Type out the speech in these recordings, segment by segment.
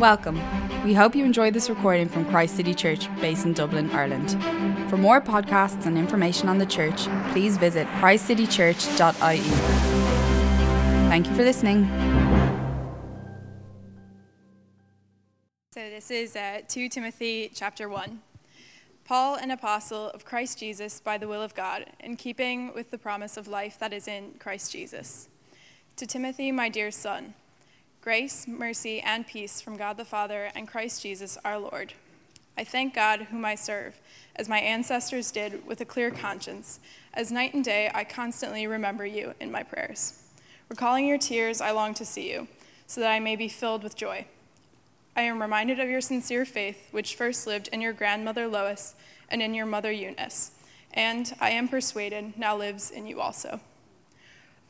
Welcome. We hope you enjoyed this recording from Christ City Church, based in Dublin, Ireland. For more podcasts and information on the church, please visit christcitychurch.ie. Thank you for listening. So this is uh, 2 Timothy chapter 1. Paul, an apostle of Christ Jesus by the will of God, in keeping with the promise of life that is in Christ Jesus. To Timothy, my dear son, Grace, mercy, and peace from God the Father and Christ Jesus our Lord. I thank God, whom I serve, as my ancestors did, with a clear conscience. As night and day, I constantly remember you in my prayers. Recalling your tears, I long to see you, so that I may be filled with joy. I am reminded of your sincere faith, which first lived in your grandmother Lois and in your mother Eunice, and I am persuaded now lives in you also.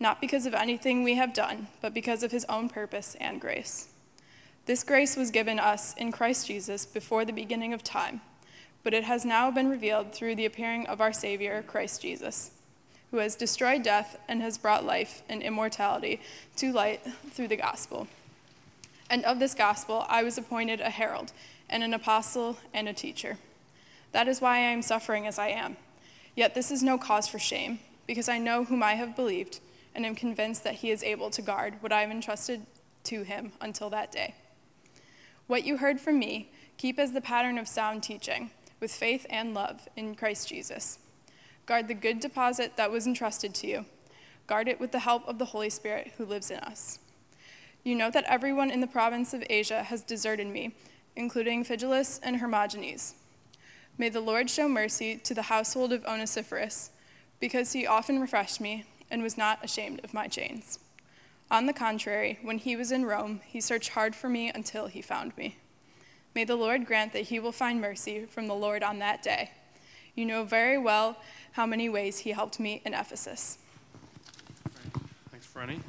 not because of anything we have done, but because of his own purpose and grace. This grace was given us in Christ Jesus before the beginning of time, but it has now been revealed through the appearing of our Savior, Christ Jesus, who has destroyed death and has brought life and immortality to light through the gospel. And of this gospel I was appointed a herald, and an apostle, and a teacher. That is why I am suffering as I am. Yet this is no cause for shame, because I know whom I have believed and am convinced that he is able to guard what I have entrusted to him until that day. What you heard from me, keep as the pattern of sound teaching, with faith and love in Christ Jesus. Guard the good deposit that was entrusted to you. Guard it with the help of the Holy Spirit who lives in us. You know that everyone in the province of Asia has deserted me, including Phygelus and Hermogenes. May the Lord show mercy to the household of Onesiphorus, because he often refreshed me and was not ashamed of my chains. On the contrary, when he was in Rome, he searched hard for me until he found me. May the Lord grant that he will find mercy from the Lord on that day. You know very well how many ways he helped me in Ephesus. Thanks, Franny.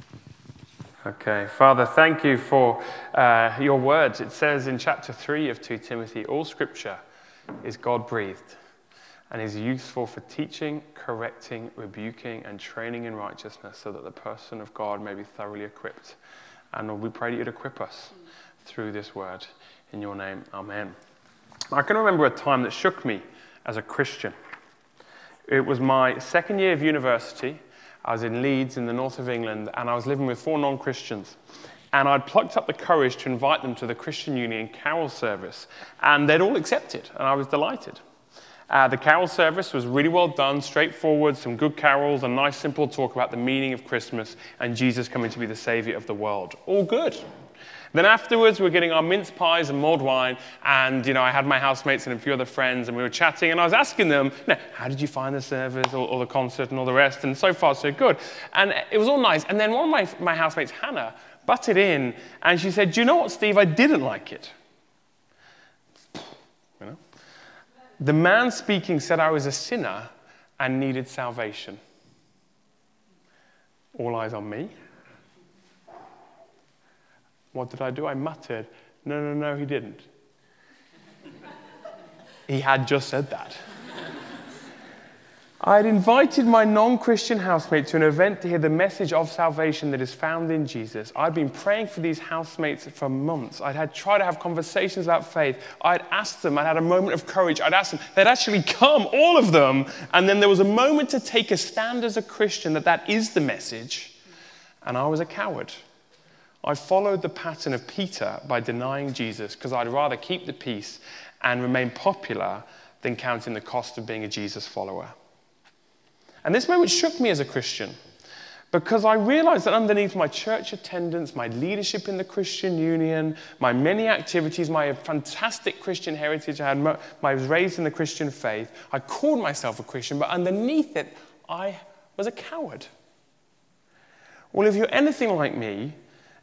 Okay, Father, thank you for uh, your words. It says in chapter 3 of 2 Timothy all scripture is God breathed and is useful for teaching, correcting, rebuking, and training in righteousness so that the person of God may be thoroughly equipped. And Lord, we pray that you'd equip us through this word. In your name, amen. I can remember a time that shook me as a Christian. It was my second year of university. I was in Leeds in the north of England, and I was living with four non Christians. And I'd plucked up the courage to invite them to the Christian Union carol service, and they'd all accepted, and I was delighted. Uh, the carol service was really well done, straightforward, some good carols, a nice simple talk about the meaning of Christmas and Jesus coming to be the Savior of the world. All good. Then afterwards, we were getting our mince pies and mulled wine, and you know, I had my housemates and a few other friends, and we were chatting, and I was asking them, you know, how did you find the service or, or, the concert and all the rest? And so far, so good. And it was all nice. And then one of my, my housemates, Hannah, butted in, and she said, Do you know what, Steve? I didn't like it. The man speaking said I was a sinner and needed salvation. All eyes on me. What did I do? I muttered, No, no, no, he didn't. he had just said that. I had invited my non Christian housemate to an event to hear the message of salvation that is found in Jesus. I'd been praying for these housemates for months. I'd had tried to have conversations about faith. I'd asked them, I'd had a moment of courage. I'd asked them, they'd actually come, all of them. And then there was a moment to take a stand as a Christian that that is the message. And I was a coward. I followed the pattern of Peter by denying Jesus because I'd rather keep the peace and remain popular than counting the cost of being a Jesus follower. And this moment shook me as a Christian because I realized that underneath my church attendance, my leadership in the Christian Union, my many activities, my fantastic Christian heritage, I, had, I was raised in the Christian faith, I called myself a Christian, but underneath it, I was a coward. Well, if you're anything like me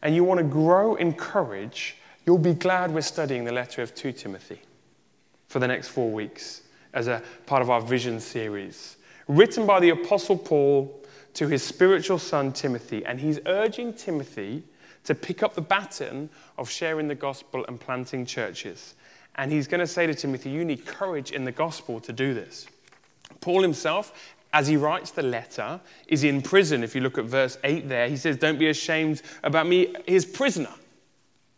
and you want to grow in courage, you'll be glad we're studying the letter of 2 Timothy for the next four weeks as a part of our vision series, written by the Apostle Paul to his spiritual son Timothy. And he's urging Timothy to pick up the baton of sharing the gospel and planting churches. And he's going to say to Timothy, You need courage in the gospel to do this. Paul himself, as he writes the letter, is in prison. If you look at verse 8 there, he says, Don't be ashamed about me, his prisoner.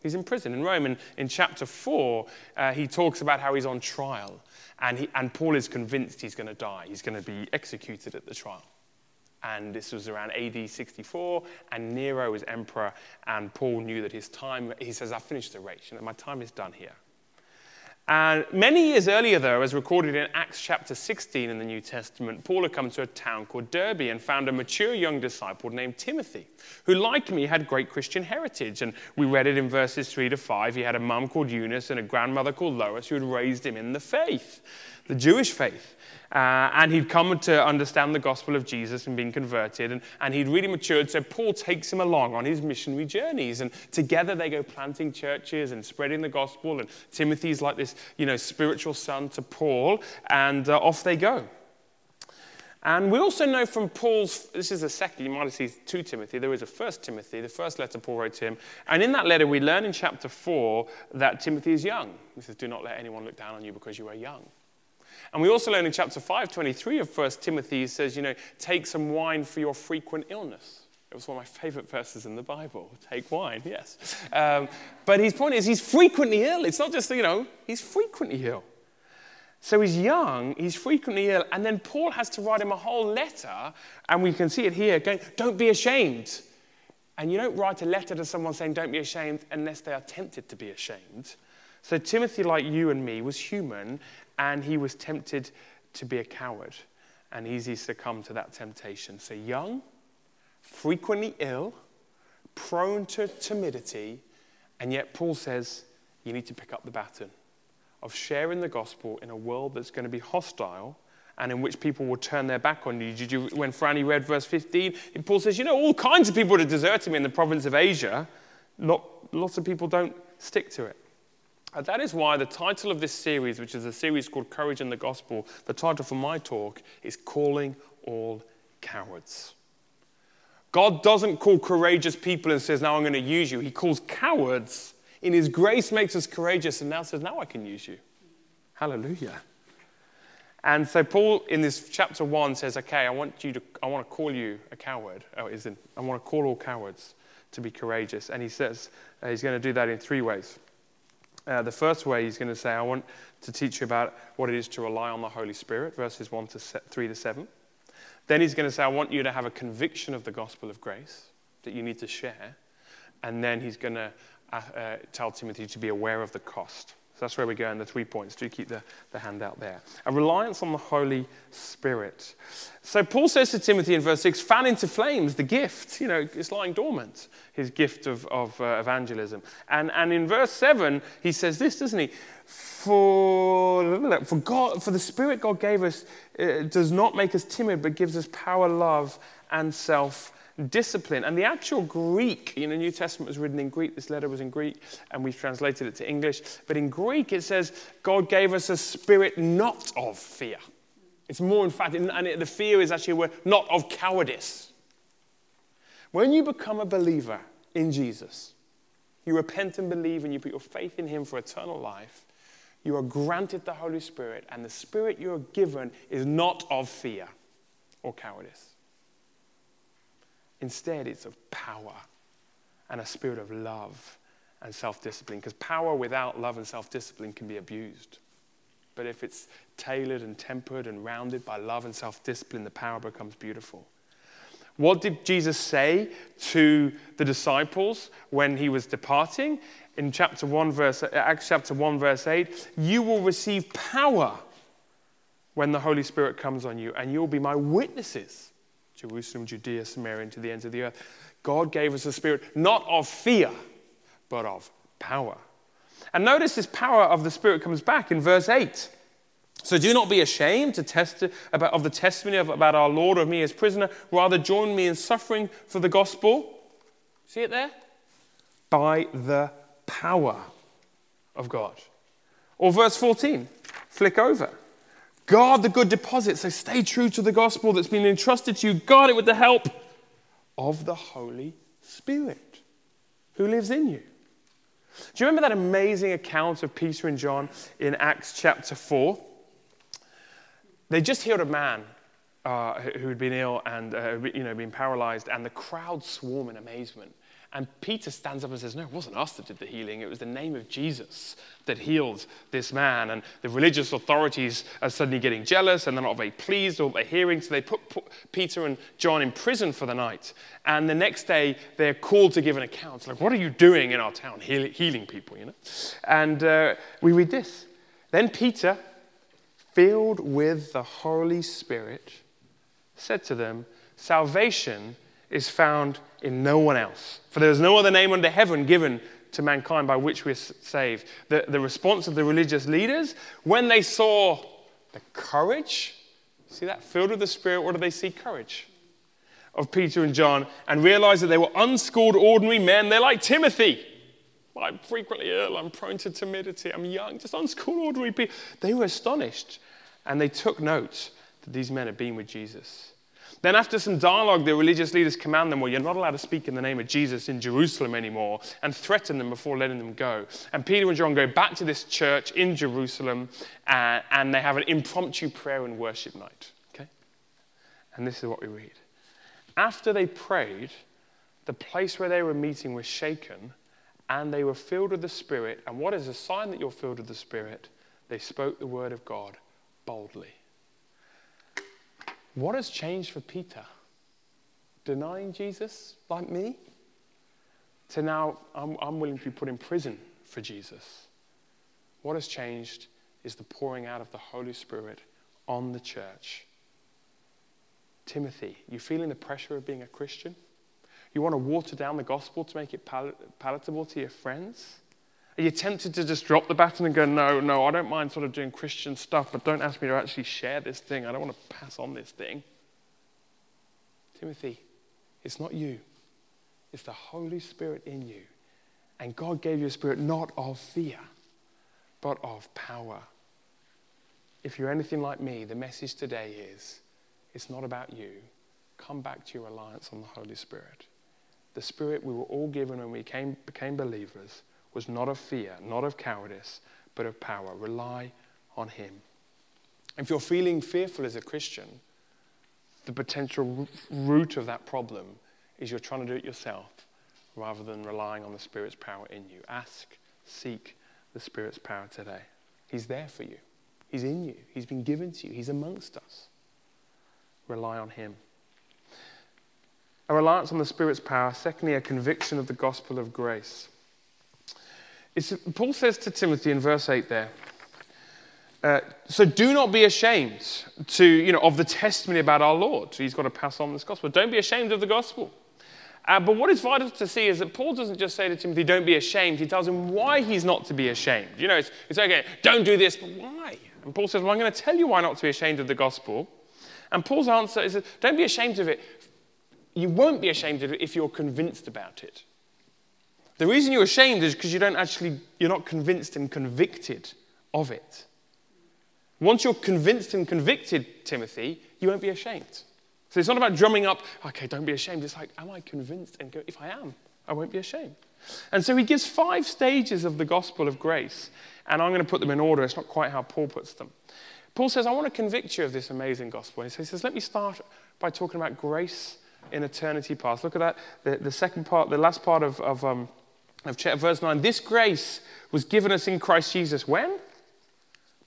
He's in prison in Rome. And in chapter 4, uh, he talks about how he's on trial. And, he, and Paul is convinced he's going to die. He's going to be executed at the trial. And this was around AD 64, and Nero was emperor. And Paul knew that his time, he says, I've finished the race. You know, my time is done here. And many years earlier, though, as recorded in Acts chapter 16 in the New Testament, Paul had come to a town called Derbe and found a mature young disciple named Timothy, who, like me, had great Christian heritage. And we read it in verses 3 to 5. He had a mum called Eunice and a grandmother called Lois who had raised him in the faith, the Jewish faith. Uh, and he'd come to understand the gospel of Jesus and been converted, and, and he'd really matured. So Paul takes him along on his missionary journeys, and together they go planting churches and spreading the gospel. And Timothy's like this, you know, spiritual son to Paul, and uh, off they go. And we also know from Paul's, this is the second, you might have seen 2 Timothy, there is a first Timothy, the first letter Paul wrote to him. And in that letter, we learn in chapter 4 that Timothy is young. He says, Do not let anyone look down on you because you are young. And we also learn in chapter 5, 23 of 1 Timothy, he says, you know, take some wine for your frequent illness. It was one of my favorite verses in the Bible. Take wine, yes. Um, but his point is, he's frequently ill. It's not just, you know, he's frequently ill. So he's young, he's frequently ill, and then Paul has to write him a whole letter, and we can see it here going, Don't be ashamed. And you don't write a letter to someone saying, Don't be ashamed, unless they are tempted to be ashamed. So Timothy, like you and me, was human, and he was tempted to be a coward, and easy succumb to that temptation. So, young, frequently ill, prone to timidity, and yet Paul says you need to pick up the baton of sharing the gospel in a world that's going to be hostile and in which people will turn their back on you. Did you when Franny read verse 15, Paul says, you know, all kinds of people are deserting me in the province of Asia. Not, lots of people don't stick to it. And that is why the title of this series, which is a series called Courage in the Gospel, the title for my talk is Calling All Cowards. God doesn't call courageous people and says, Now I'm going to use you. He calls cowards. In His grace, makes us courageous and now says, Now I can use you. Hallelujah. And so Paul in this chapter one says, Okay, I want you to I want to call you a coward. Oh, isn't I want to call all cowards to be courageous. And he says uh, he's going to do that in three ways. Uh, the first way he's going to say, I want to teach you about what it is to rely on the Holy Spirit, verses 1 to 3 to 7. Then he's going to say, I want you to have a conviction of the gospel of grace that you need to share. And then he's going to uh, uh, tell Timothy to be aware of the cost. So that's where we go in the three points. Do keep the, the handout there. A reliance on the Holy Spirit. So Paul says to Timothy in verse 6 fan into flames the gift. You know, it's lying dormant, his gift of, of uh, evangelism. And, and in verse 7, he says this, doesn't he? For, for, God, for the Spirit God gave us uh, does not make us timid, but gives us power, love, and self discipline. And the actual Greek, you know, New Testament was written in Greek, this letter was in Greek, and we've translated it to English. But in Greek, it says, God gave us a spirit not of fear. It's more in fact, and the fear is actually a word not of cowardice. When you become a believer in Jesus, you repent and believe, and you put your faith in Him for eternal life, you are granted the Holy Spirit, and the Spirit you are given is not of fear or cowardice. Instead, it's of power and a spirit of love and self discipline. Because power without love and self discipline can be abused. But if it's tailored and tempered and rounded by love and self discipline, the power becomes beautiful. What did Jesus say to the disciples when he was departing? In chapter 1, verse, Acts chapter 1, verse 8, you will receive power when the Holy Spirit comes on you, and you'll be my witnesses Jerusalem, Judea, Samaria, and to the ends of the earth. God gave us a spirit not of fear, but of power. And notice this power of the Spirit comes back in verse 8. So do not be ashamed to test about, of the testimony of, about our Lord of me as prisoner. Rather, join me in suffering for the gospel. See it there? By the power of God. Or verse 14, flick over. Guard the good deposit. So stay true to the gospel that's been entrusted to you. Guard it with the help of the Holy Spirit who lives in you. Do you remember that amazing account of Peter and John in Acts chapter 4? They just healed a man uh, who had been ill and uh, you know, been paralyzed, and the crowd swarm in amazement. And Peter stands up and says, No, it wasn't us that did the healing. It was the name of Jesus that healed this man. And the religious authorities are suddenly getting jealous and they're not very pleased with what they're hearing. So they put, Peter and John in prison for the night. And the next day, they're called to give an account. Like, what are you doing in our town? healing people, you know? And uh, we read this. Then Peter, filled with the Holy Spirit, said to them, Salvation is found in no one else. For there is no other name under heaven given to mankind by which we're saved. The, the response of the religious leaders, when they saw the courage, see that? Filled with the Spirit, what do they see? Courage of Peter and John, and realized that they were unschooled, ordinary men. They're like Timothy. I'm frequently ill, I'm prone to timidity, I'm young, just unschooled, ordinary people. They were astonished, and they took note that these men had been with Jesus. Then, after some dialogue, the religious leaders command them, Well, you're not allowed to speak in the name of Jesus in Jerusalem anymore, and threaten them before letting them go. And Peter and John go back to this church in Jerusalem, uh, and they have an impromptu prayer and worship night. Okay? And this is what we read. After they prayed, the place where they were meeting was shaken, and they were filled with the Spirit. And what is a sign that you're filled with the Spirit? They spoke the word of God boldly. What has changed for Peter? Denying Jesus, like me, to now I'm, I'm willing to be put in prison for Jesus. What has changed is the pouring out of the Holy Spirit on the church. Timothy, you feeling the pressure of being a Christian? You want to water down the gospel to make it pal- palatable to your friends? Are you tempted to just drop the baton and go, no, no, I don't mind sort of doing Christian stuff, but don't ask me to actually share this thing. I don't want to pass on this thing. Timothy, it's not you, it's the Holy Spirit in you. And God gave you a spirit not of fear, but of power. If you're anything like me, the message today is it's not about you. Come back to your reliance on the Holy Spirit. The Spirit we were all given when we came, became believers was not of fear, not of cowardice, but of power. Rely on Him. If you're feeling fearful as a Christian, the potential root of that problem is you're trying to do it yourself rather than relying on the Spirit's power in you. Ask, seek the Spirit's power today. He's there for you, He's in you, He's been given to you, He's amongst us. Rely on Him. A reliance on the Spirit's power. Secondly, a conviction of the gospel of grace. It's, Paul says to Timothy in verse 8 there, uh, so do not be ashamed to, you know, of the testimony about our Lord. He's got to pass on this gospel. Don't be ashamed of the gospel. Uh, but what is vital to see is that Paul doesn't just say to Timothy, don't be ashamed. He tells him why he's not to be ashamed. You know, it's, it's okay, don't do this, but why? And Paul says, well, I'm going to tell you why not to be ashamed of the gospel. And Paul's answer is, don't be ashamed of it. You won't be ashamed of it if you're convinced about it. The reason you're ashamed is because you don't actually, you're not convinced and convicted of it. Once you're convinced and convicted, Timothy, you won't be ashamed. So it's not about drumming up, okay, don't be ashamed. It's like, am I convinced? And go, if I am, I won't be ashamed. And so he gives five stages of the gospel of grace. And I'm going to put them in order. It's not quite how Paul puts them. Paul says, I want to convict you of this amazing gospel. And he says, let me start by talking about grace in eternity past. Look at that. The, the second part, the last part of, of um, of verse 9. This grace was given us in Christ Jesus when?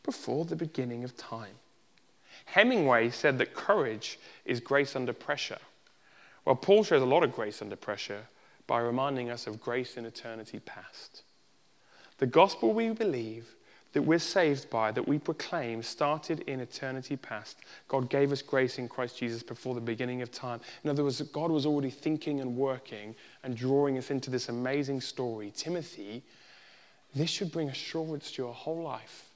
Before the beginning of time. Hemingway said that courage is grace under pressure. Well, Paul shows a lot of grace under pressure by reminding us of grace in eternity past. The gospel we believe that we're saved by, that we proclaim, started in eternity past. God gave us grace in Christ Jesus before the beginning of time. In other words, God was already thinking and working and drawing us into this amazing story. Timothy, this should bring assurance to your whole life.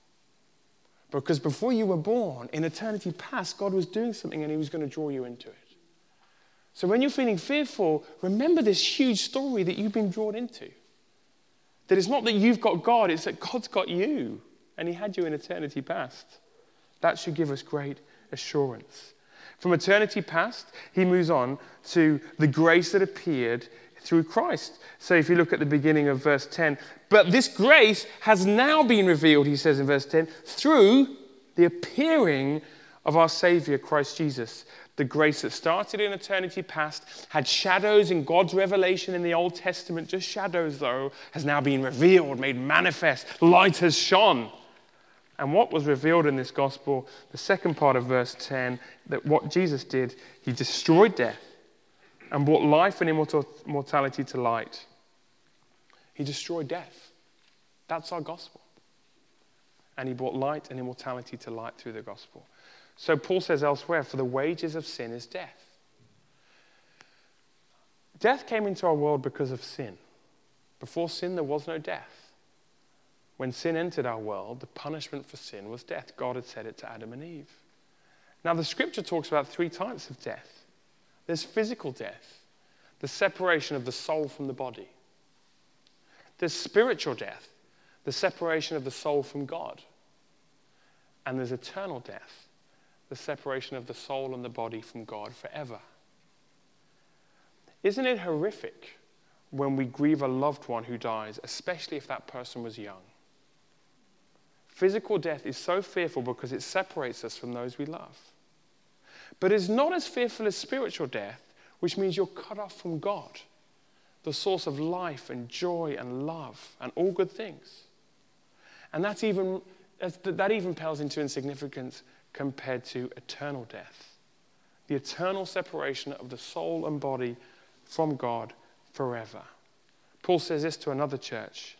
Because before you were born, in eternity past, God was doing something and He was going to draw you into it. So when you're feeling fearful, remember this huge story that you've been drawn into. That it's not that you've got God, it's that God's got you and He had you in eternity past. That should give us great assurance. From eternity past, he moves on to the grace that appeared through Christ. So if you look at the beginning of verse 10, but this grace has now been revealed, he says in verse 10, through the appearing of our Savior, Christ Jesus. The grace that started in eternity past, had shadows in God's revelation in the Old Testament, just shadows though, has now been revealed, made manifest. Light has shone. And what was revealed in this gospel, the second part of verse 10, that what Jesus did, he destroyed death and brought life and immortality to light. He destroyed death. That's our gospel. And he brought light and immortality to light through the gospel. So Paul says elsewhere, for the wages of sin is death. Death came into our world because of sin. Before sin, there was no death. When sin entered our world, the punishment for sin was death. God had said it to Adam and Eve. Now, the scripture talks about three types of death there's physical death, the separation of the soul from the body, there's spiritual death, the separation of the soul from God, and there's eternal death, the separation of the soul and the body from God forever. Isn't it horrific when we grieve a loved one who dies, especially if that person was young? Physical death is so fearful because it separates us from those we love. But it's not as fearful as spiritual death, which means you're cut off from God, the source of life and joy and love and all good things. And that's even, that even pales into insignificance compared to eternal death the eternal separation of the soul and body from God forever. Paul says this to another church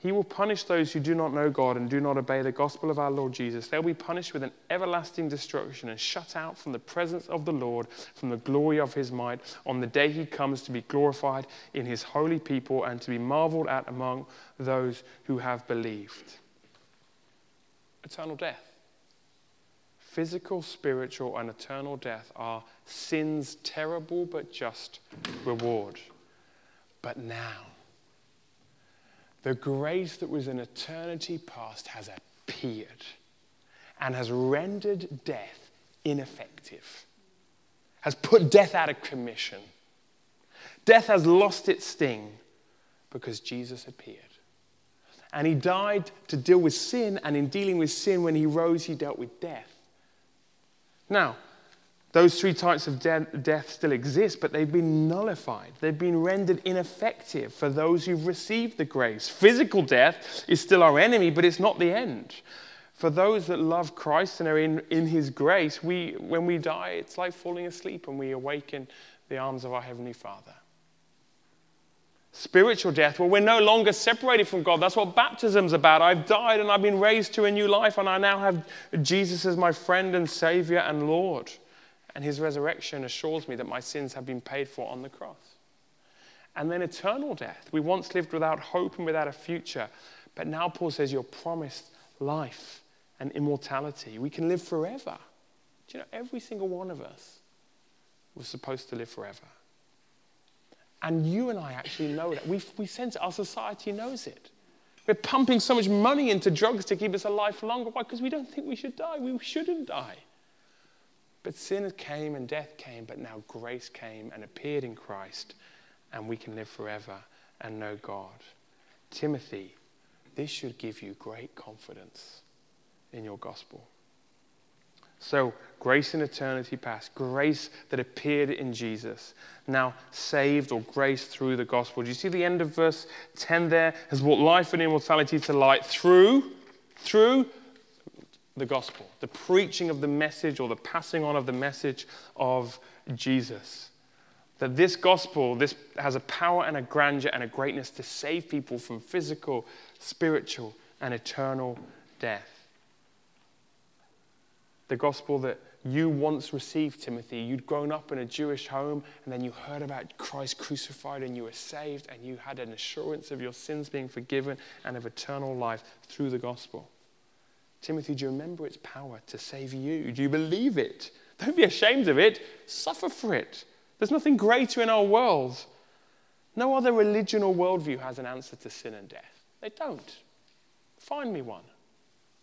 he will punish those who do not know God and do not obey the gospel of our Lord Jesus. They'll be punished with an everlasting destruction and shut out from the presence of the Lord, from the glory of his might, on the day he comes to be glorified in his holy people and to be marveled at among those who have believed. Eternal death. Physical, spiritual, and eternal death are sin's terrible but just reward. But now, the grace that was in eternity past has appeared and has rendered death ineffective, has put death out of commission. Death has lost its sting because Jesus appeared. And he died to deal with sin, and in dealing with sin, when he rose, he dealt with death. Now, those three types of de- death still exist, but they've been nullified. They've been rendered ineffective for those who've received the grace. Physical death is still our enemy, but it's not the end. For those that love Christ and are in, in his grace, we, when we die, it's like falling asleep and we awaken the arms of our Heavenly Father. Spiritual death, well, we're no longer separated from God. That's what baptism's about. I've died and I've been raised to a new life, and I now have Jesus as my friend and Savior and Lord and his resurrection assures me that my sins have been paid for on the cross. And then eternal death. We once lived without hope and without a future, but now Paul says you're promised life and immortality. We can live forever. Do you know, every single one of us was supposed to live forever. And you and I actually know that. We, we sense it. Our society knows it. We're pumping so much money into drugs to keep us alive for longer. Why? Because we don't think we should die. We shouldn't die. But sin came and death came, but now grace came and appeared in Christ, and we can live forever and know God. Timothy, this should give you great confidence in your gospel. So, grace in eternity past, grace that appeared in Jesus, now saved or grace through the gospel. Do you see the end of verse 10 there? Has brought life and immortality to light through, through the gospel, the preaching of the message or the passing on of the message of Jesus. That this gospel, this has a power and a grandeur and a greatness to save people from physical, spiritual, and eternal death. The gospel that you once received, Timothy. You'd grown up in a Jewish home, and then you heard about Christ crucified, and you were saved, and you had an assurance of your sins being forgiven and of eternal life through the gospel. Timothy, do you remember its power to save you? Do you believe it? Don't be ashamed of it. Suffer for it. There's nothing greater in our world. No other religion or worldview has an answer to sin and death. They don't. Find me one.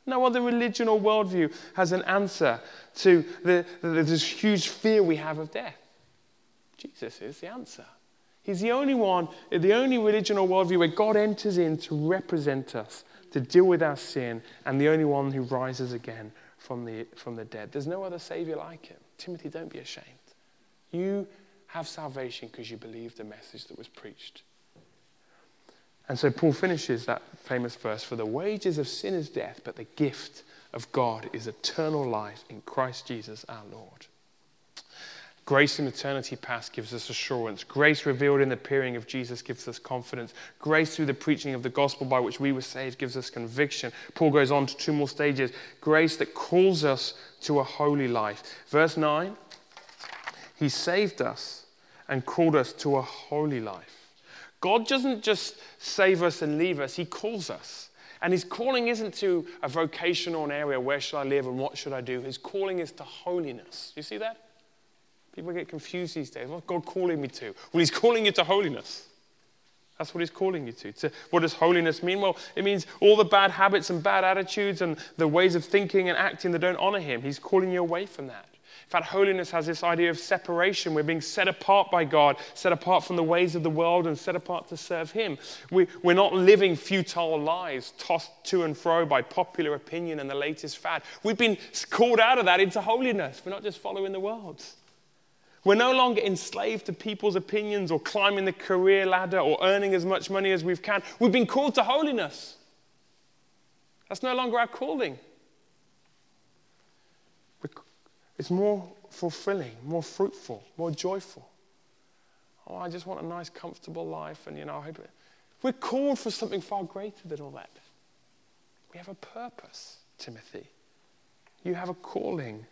No other religion or worldview has an answer to the, the, this huge fear we have of death. Jesus is the answer. He's the only one, the only religion or worldview where God enters in to represent us, to deal with our sin, and the only one who rises again from the, from the dead. There's no other Savior like him. Timothy, don't be ashamed. You have salvation because you believe the message that was preached. And so Paul finishes that famous verse For the wages of sin is death, but the gift of God is eternal life in Christ Jesus our Lord. Grace in eternity past gives us assurance. Grace revealed in the appearing of Jesus gives us confidence. Grace through the preaching of the gospel by which we were saved gives us conviction. Paul goes on to two more stages. Grace that calls us to a holy life. Verse 9 He saved us and called us to a holy life. God doesn't just save us and leave us, He calls us. And His calling isn't to a vocation or an area, where should I live and what should I do? His calling is to holiness. You see that? People get confused these days. What's God calling me to? Well, He's calling you to holiness. That's what he's calling you to. to. What does holiness mean? Well, it means all the bad habits and bad attitudes and the ways of thinking and acting that don't honor him. He's calling you away from that. In fact, holiness has this idea of separation. We're being set apart by God, set apart from the ways of the world, and set apart to serve Him. We, we're not living futile lives tossed to and fro by popular opinion and the latest fad. We've been called out of that into holiness. We're not just following the world. We're no longer enslaved to people's opinions or climbing the career ladder or earning as much money as we can. We've been called to holiness. That's no longer our calling. It's more fulfilling, more fruitful, more joyful. Oh, I just want a nice, comfortable life, and you know, i hope we're called for something far greater than all that. We have a purpose, Timothy. You have a calling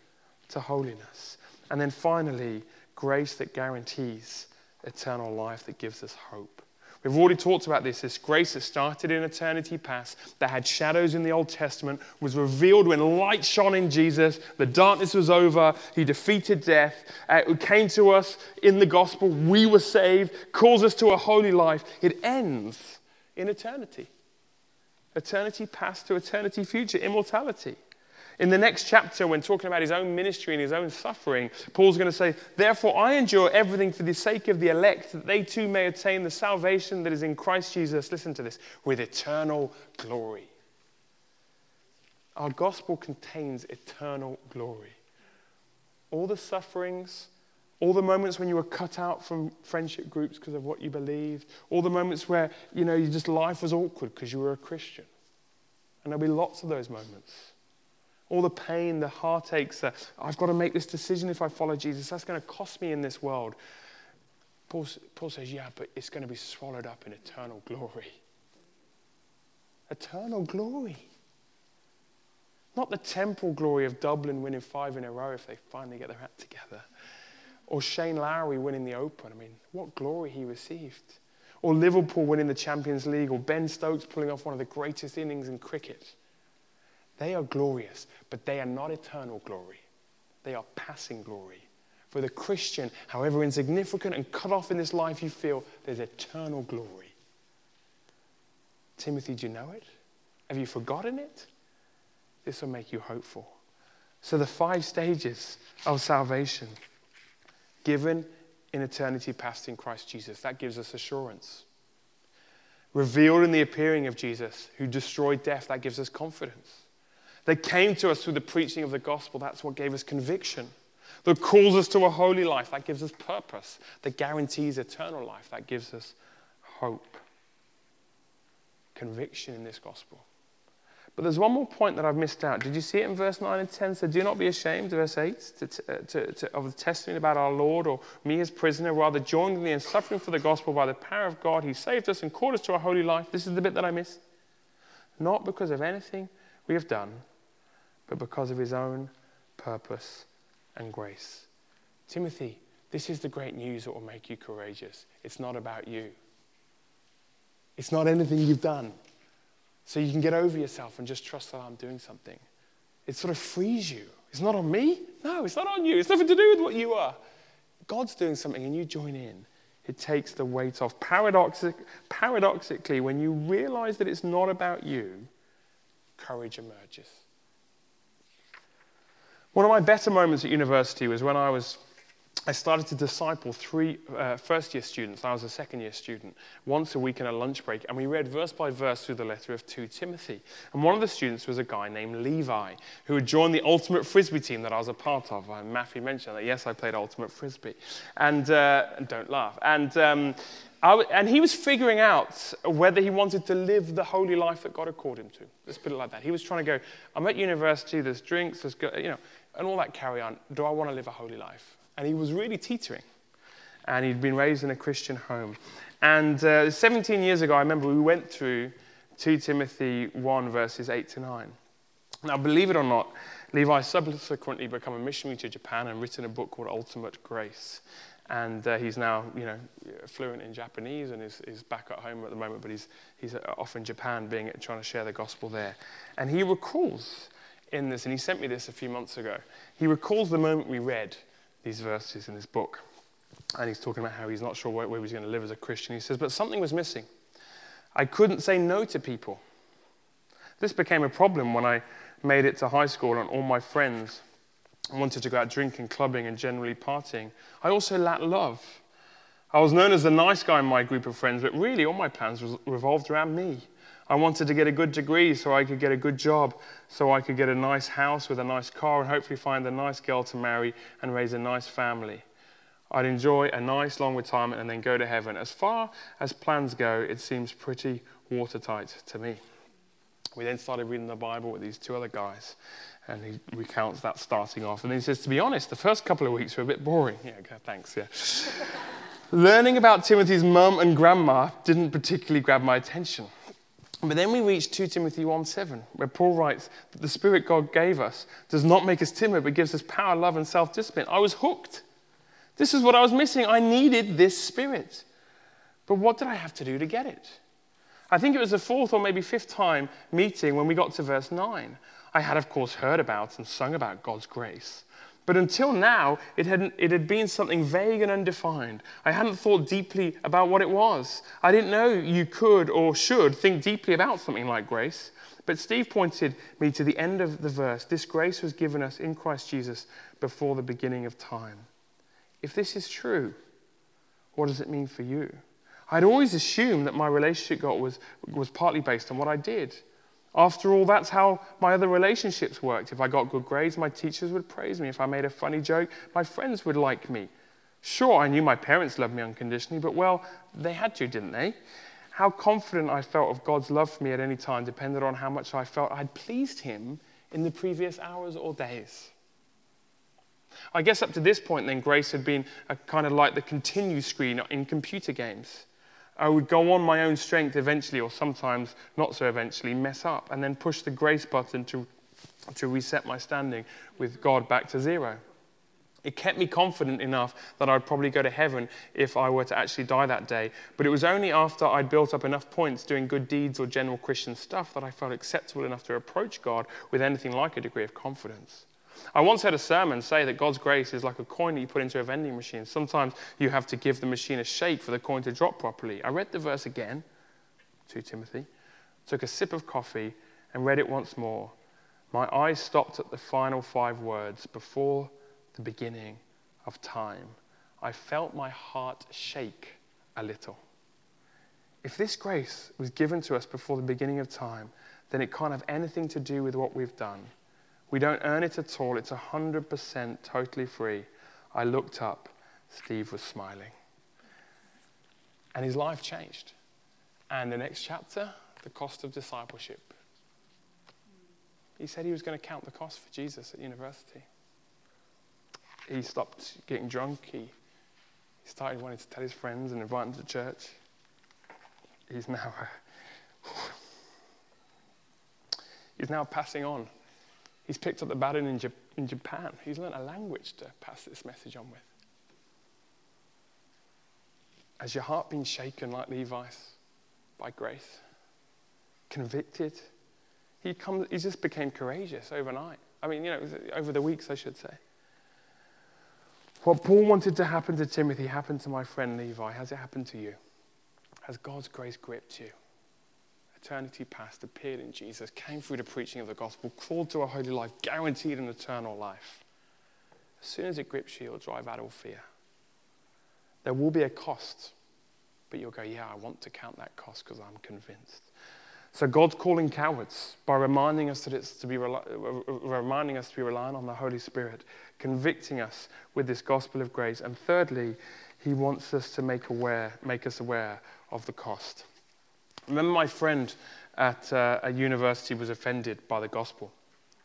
to holiness. And then finally, grace that guarantees eternal life, that gives us hope. We've already talked about this. This grace that started in eternity past, that had shadows in the Old Testament, was revealed when light shone in Jesus. The darkness was over. He defeated death. Uh, it came to us in the gospel. We were saved, calls us to a holy life. It ends in eternity. Eternity past to eternity future, immortality. In the next chapter, when talking about his own ministry and his own suffering, Paul's going to say, Therefore, I endure everything for the sake of the elect, that they too may attain the salvation that is in Christ Jesus. Listen to this with eternal glory. Our gospel contains eternal glory. All the sufferings, all the moments when you were cut out from friendship groups because of what you believed, all the moments where, you know, you just life was awkward because you were a Christian. And there'll be lots of those moments all the pain, the heartaches I've got to make this decision if I follow Jesus. That's going to cost me in this world. Paul, Paul says, yeah, but it's going to be swallowed up in eternal glory. Eternal glory. Not the temporal glory of Dublin winning five in a row if they finally get their act together. Or Shane Lowry winning the Open. I mean, what glory he received. Or Liverpool winning the Champions League. Or Ben Stokes pulling off one of the greatest innings in cricket. They are glorious, but they are not eternal glory. They are passing glory. For the Christian, however insignificant and cut off in this life you feel, there's eternal glory. Timothy, do you know it? Have you forgotten it? This will make you hopeful. So, the five stages of salvation given in eternity past in Christ Jesus, that gives us assurance. Revealed in the appearing of Jesus, who destroyed death, that gives us confidence. They came to us through the preaching of the gospel. That's what gave us conviction. That calls us to a holy life. That gives us purpose. That guarantees eternal life. That gives us hope. Conviction in this gospel. But there's one more point that I've missed out. Did you see it in verse 9 and 10? So do not be ashamed, verse 8, to, to, to, of the testimony about our Lord or me as prisoner. Rather, join me in suffering for the gospel by the power of God. He saved us and called us to a holy life. This is the bit that I missed. Not because of anything we have done, but because of his own purpose and grace. Timothy, this is the great news that will make you courageous. It's not about you, it's not anything you've done. So you can get over yourself and just trust that I'm doing something. It sort of frees you. It's not on me. No, it's not on you. It's nothing to do with what you are. God's doing something and you join in. It takes the weight off. Paradoxic, paradoxically, when you realize that it's not about you, courage emerges. One of my better moments at university was when I was I started to disciple three uh, first year students. I was a second year student, once a week in a lunch break, and we read verse by verse through the letter of 2 Timothy. And one of the students was a guy named Levi, who had joined the Ultimate Frisbee team that I was a part of. And Matthew mentioned that, yes, I played Ultimate Frisbee. And uh, don't laugh. And, um, and he was figuring out whether he wanted to live the holy life that God had called him to. Let's put it like that. He was trying to go, I'm at university, there's drinks, there's, you know, and all that carry on. Do I want to live a holy life? and he was really teetering. And he'd been raised in a Christian home. And uh, 17 years ago, I remember we went through 2 Timothy 1, verses 8 to 9. Now, believe it or not, Levi subsequently became a missionary to Japan and written a book called Ultimate Grace. And uh, he's now, you know, fluent in Japanese and is, is back at home at the moment, but he's, he's off in Japan being, trying to share the gospel there. And he recalls in this, and he sent me this a few months ago, he recalls the moment we read these verses in his book. And he's talking about how he's not sure where, where he's going to live as a Christian. He says, But something was missing. I couldn't say no to people. This became a problem when I made it to high school and all my friends wanted to go out drinking, clubbing, and generally partying. I also lacked love. I was known as the nice guy in my group of friends, but really all my plans revolved around me. I wanted to get a good degree so I could get a good job, so I could get a nice house with a nice car and hopefully find a nice girl to marry and raise a nice family. I'd enjoy a nice long retirement and then go to heaven. As far as plans go, it seems pretty watertight to me. We then started reading the Bible with these two other guys, and he recounts that starting off. And he says, To be honest, the first couple of weeks were a bit boring. Yeah, thanks, yeah. Learning about Timothy's mum and grandma didn't particularly grab my attention. But then we reach 2 Timothy 1 7, where Paul writes that the Spirit God gave us does not make us timid, but gives us power, love, and self discipline. I was hooked. This is what I was missing. I needed this Spirit. But what did I have to do to get it? I think it was the fourth or maybe fifth time meeting when we got to verse 9. I had, of course, heard about and sung about God's grace. But until now, it had, it had been something vague and undefined. I hadn't thought deeply about what it was. I didn't know you could or should think deeply about something like grace. But Steve pointed me to the end of the verse. This grace was given us in Christ Jesus before the beginning of time. If this is true, what does it mean for you? I'd always assumed that my relationship God was, was partly based on what I did. After all, that's how my other relationships worked. If I got good grades, my teachers would praise me. If I made a funny joke, my friends would like me. Sure, I knew my parents loved me unconditionally, but well, they had to, didn't they? How confident I felt of God's love for me at any time depended on how much I felt I'd pleased Him in the previous hours or days. I guess up to this point, then, grace had been a kind of like the continue screen in computer games. I would go on my own strength eventually, or sometimes not so eventually, mess up, and then push the grace button to, to reset my standing with God back to zero. It kept me confident enough that I'd probably go to heaven if I were to actually die that day. But it was only after I'd built up enough points doing good deeds or general Christian stuff that I felt acceptable enough to approach God with anything like a degree of confidence. I once heard a sermon say that God's grace is like a coin that you put into a vending machine. Sometimes you have to give the machine a shake for the coin to drop properly. I read the verse again, 2 Timothy, took a sip of coffee, and read it once more. My eyes stopped at the final five words before the beginning of time. I felt my heart shake a little. If this grace was given to us before the beginning of time, then it can't have anything to do with what we've done. We don't earn it at all. It's 100% totally free. I looked up. Steve was smiling. And his life changed. And the next chapter, the cost of discipleship. He said he was going to count the cost for Jesus at university. He stopped getting drunk. He, he started wanting to tell his friends and invite them to church. He's now, he's now passing on He's picked up the baton in, in Japan. He's learned a language to pass this message on with. Has your heart been shaken like Levi's by grace? Convicted? He, come, he just became courageous overnight. I mean, you know, over the weeks, I should say. What Paul wanted to happen to Timothy happened to my friend Levi. Has it happened to you? Has God's grace gripped you? Eternity past, appeared in Jesus, came through the preaching of the gospel, called to a holy life, guaranteed an eternal life. As soon as it grips you, it'll drive out all fear. There will be a cost, but you'll go, Yeah, I want to count that cost because I'm convinced. So God's calling cowards by reminding us that it's to be uh, uh, uh, reminding us to be reliant on the Holy Spirit, convicting us with this gospel of grace, and thirdly, He wants us to make aware, make us aware of the cost. Remember, my friend at uh, a university was offended by the gospel,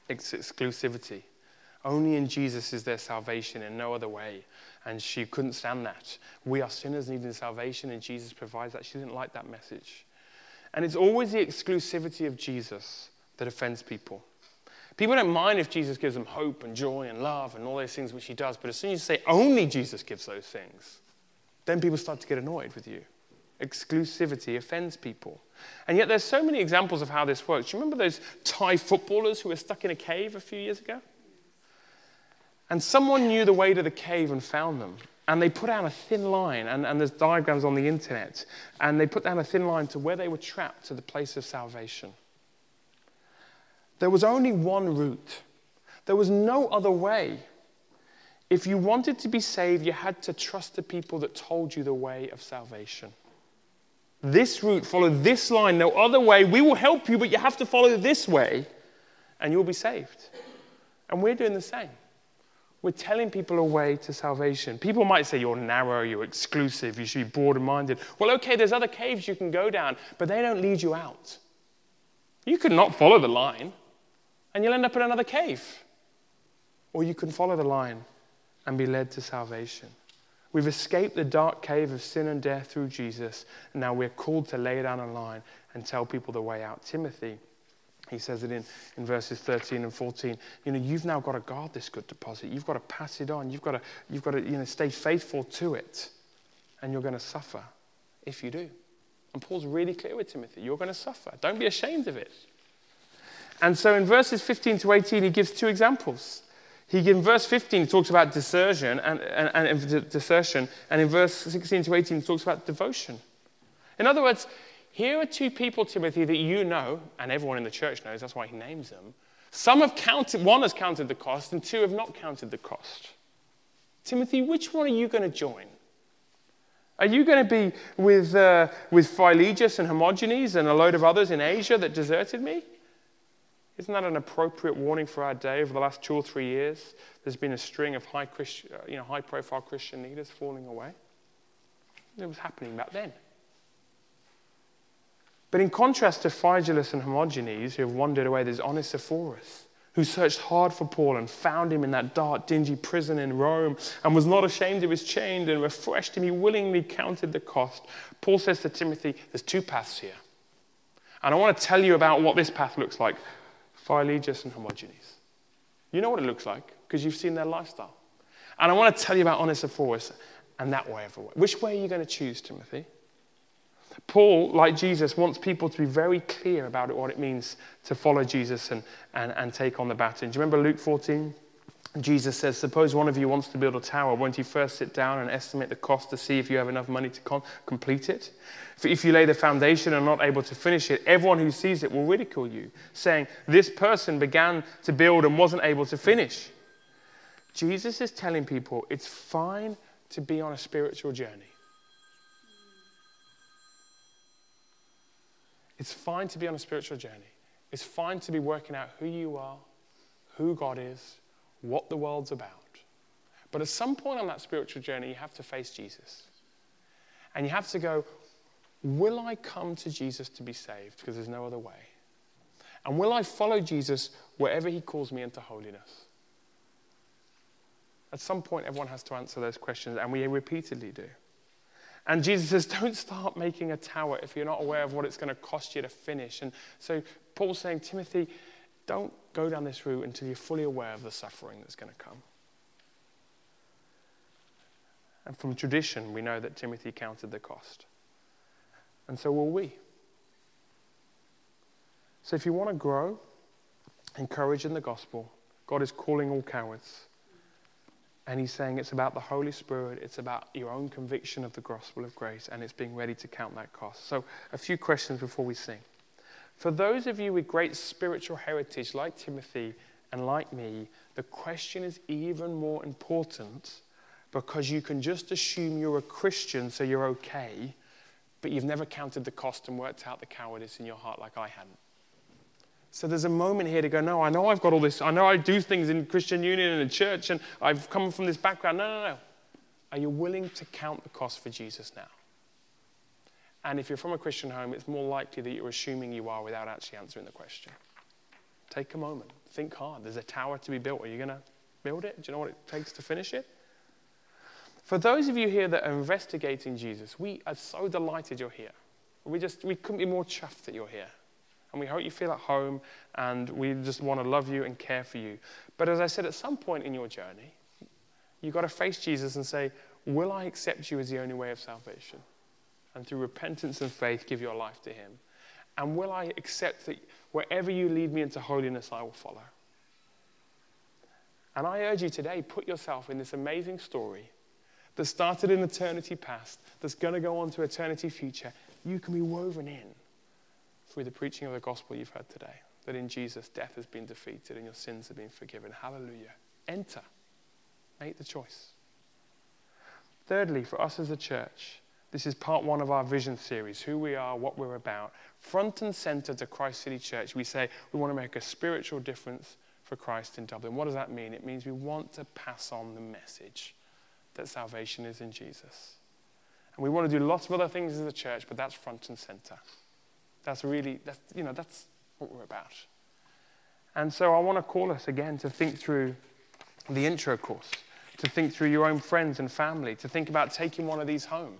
its exclusivity. Only in Jesus is there salvation, in no other way. And she couldn't stand that. We are sinners needing salvation, and Jesus provides that. She didn't like that message. And it's always the exclusivity of Jesus that offends people. People don't mind if Jesus gives them hope and joy and love and all those things which he does, but as soon as you say only Jesus gives those things, then people start to get annoyed with you. Exclusivity offends people. And yet there's so many examples of how this works. Do you remember those Thai footballers who were stuck in a cave a few years ago? And someone knew the way to the cave and found them. And they put down a thin line, and, and there's diagrams on the internet, and they put down a thin line to where they were trapped to the place of salvation. There was only one route, there was no other way. If you wanted to be saved, you had to trust the people that told you the way of salvation. This route, follow this line, no other way. We will help you, but you have to follow this way, and you'll be saved. And we're doing the same. We're telling people a way to salvation. People might say you're narrow, you're exclusive, you should be broad minded. Well, okay, there's other caves you can go down, but they don't lead you out. You could not follow the line, and you'll end up in another cave. Or you can follow the line and be led to salvation. We've escaped the dark cave of sin and death through Jesus, and now we're called to lay down a line and tell people the way out. Timothy he says it in, in verses 13 and 14. You know, you've now got to guard this good deposit. You've got to pass it on. You've got to, you've got to you know, stay faithful to it. And you're going to suffer if you do. And Paul's really clear with Timothy you're going to suffer. Don't be ashamed of it. And so in verses 15 to 18, he gives two examples. He, in verse 15, he talks about desertion and, and, and, desertion, and in verse 16 to 18, he talks about devotion. In other words, here are two people, Timothy, that you know, and everyone in the church knows, that's why he names them. Some have counted, one has counted the cost, and two have not counted the cost. Timothy, which one are you going to join? Are you going to be with, uh, with Philologus and Hermogenes and a load of others in Asia that deserted me? Isn't that an appropriate warning for our day? Over the last two or three years, there's been a string of high, Christ, uh, you know, high profile Christian leaders falling away. It was happening back then. But in contrast to Philologus and Hermogenes, who have wandered away, there's Onesiphorus, who searched hard for Paul and found him in that dark, dingy prison in Rome and was not ashamed of his chains and refreshed him. He willingly counted the cost. Paul says to Timothy, There's two paths here. And I want to tell you about what this path looks like Philologus and Hermogenes. You know what it looks like because you've seen their lifestyle. And I want to tell you about Onesiphorus and that way of the way. Which way are you going to choose, Timothy? Paul, like Jesus, wants people to be very clear about what it means to follow Jesus and, and, and take on the baton. Do you remember Luke 14? Jesus says, Suppose one of you wants to build a tower. Won't you first sit down and estimate the cost to see if you have enough money to complete it? If you lay the foundation and are not able to finish it, everyone who sees it will ridicule you, saying, This person began to build and wasn't able to finish. Jesus is telling people it's fine to be on a spiritual journey. It's fine to be on a spiritual journey. It's fine to be working out who you are, who God is, what the world's about. But at some point on that spiritual journey, you have to face Jesus. And you have to go, Will I come to Jesus to be saved? Because there's no other way. And will I follow Jesus wherever he calls me into holiness? At some point, everyone has to answer those questions, and we repeatedly do. And Jesus says, don't start making a tower if you're not aware of what it's going to cost you to finish. And so Paul's saying, Timothy, don't go down this route until you're fully aware of the suffering that's going to come. And from tradition, we know that Timothy counted the cost. And so will we. So if you want to grow, encourage in the gospel, God is calling all cowards. And he's saying it's about the Holy Spirit, it's about your own conviction of the gospel of grace, and it's being ready to count that cost. So, a few questions before we sing. For those of you with great spiritual heritage, like Timothy and like me, the question is even more important because you can just assume you're a Christian, so you're okay, but you've never counted the cost and worked out the cowardice in your heart like I hadn't. So there's a moment here to go, no, I know I've got all this. I know I do things in Christian Union and in the church, and I've come from this background. No, no, no. Are you willing to count the cost for Jesus now? And if you're from a Christian home, it's more likely that you're assuming you are without actually answering the question. Take a moment. Think hard. There's a tower to be built. Are you going to build it? Do you know what it takes to finish it? For those of you here that are investigating Jesus, we are so delighted you're here. We just we couldn't be more chuffed that you're here. And we hope you feel at home and we just want to love you and care for you. But as I said, at some point in your journey, you've got to face Jesus and say, Will I accept you as the only way of salvation? And through repentance and faith, give your life to Him. And will I accept that wherever you lead me into holiness, I will follow? And I urge you today, put yourself in this amazing story that started in eternity past, that's going to go on to eternity future. You can be woven in through the preaching of the gospel you've heard today. That in Jesus, death has been defeated and your sins have been forgiven. Hallelujah. Enter. Make the choice. Thirdly, for us as a church, this is part one of our vision series who we are, what we're about. Front and center to Christ City Church, we say we want to make a spiritual difference for Christ in Dublin. What does that mean? It means we want to pass on the message that salvation is in Jesus. And we want to do lots of other things as a church, but that's front and center. That's really, that's, you know, that's what we're about. And so I want to call us again to think through the intro course, to think through your own friends and family, to think about taking one of these home.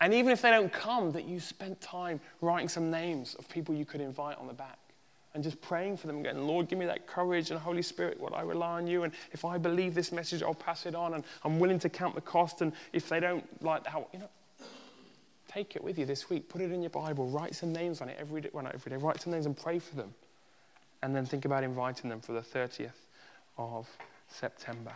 And even if they don't come, that you spent time writing some names of people you could invite on the back and just praying for them and going, Lord, give me that courage and Holy Spirit, what I rely on you. And if I believe this message, I'll pass it on and I'm willing to count the cost. And if they don't like how, you know, take it with you this week. Put it in your Bible. Write some names on it every day. Well, not every day. Write some names and pray for them. And then think about inviting them for the 30th of September.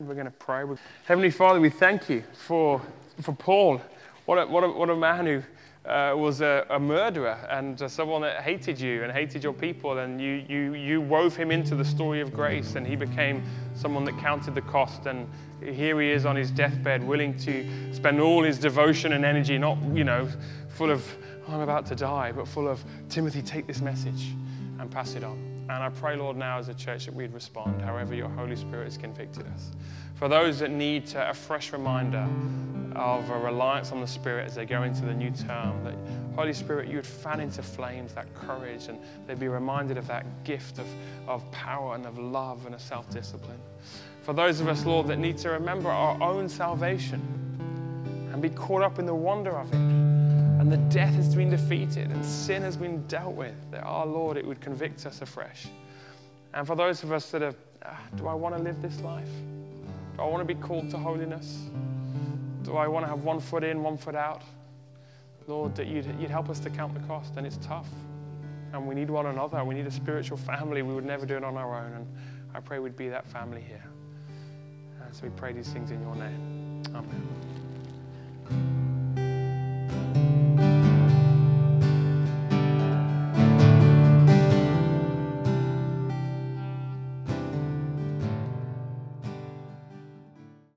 We're going to pray. Heavenly Father, we thank you for, for Paul. What a, what a, what a man who uh, was a, a, murderer and uh, someone that hated you and hated your people. And you, you, you wove him into the story of grace, and he became someone that counted the cost. And here he is on his deathbed, willing to spend all his devotion and energy, not, you know, full of, oh, I'm about to die, but full of, Timothy, take this message and pass it on. And I pray, Lord, now as a church that we'd respond however your Holy Spirit has convicted us. For those that need a fresh reminder of a reliance on the Spirit as they go into the new term, that Holy Spirit, you would fan into flames that courage and they'd be reminded of that gift of, of power and of love and of self discipline. For those of us, Lord, that need to remember our own salvation and be caught up in the wonder of it and the death has been defeated and sin has been dealt with, that our Lord, it would convict us afresh. And for those of us that are, ah, do I want to live this life? Do I want to be called to holiness? Do I want to have one foot in, one foot out? Lord, that you'd, you'd help us to count the cost, and it's tough. And we need one another. We need a spiritual family. We would never do it on our own. And I pray we'd be that family here. And so we pray these things in your name. Amen.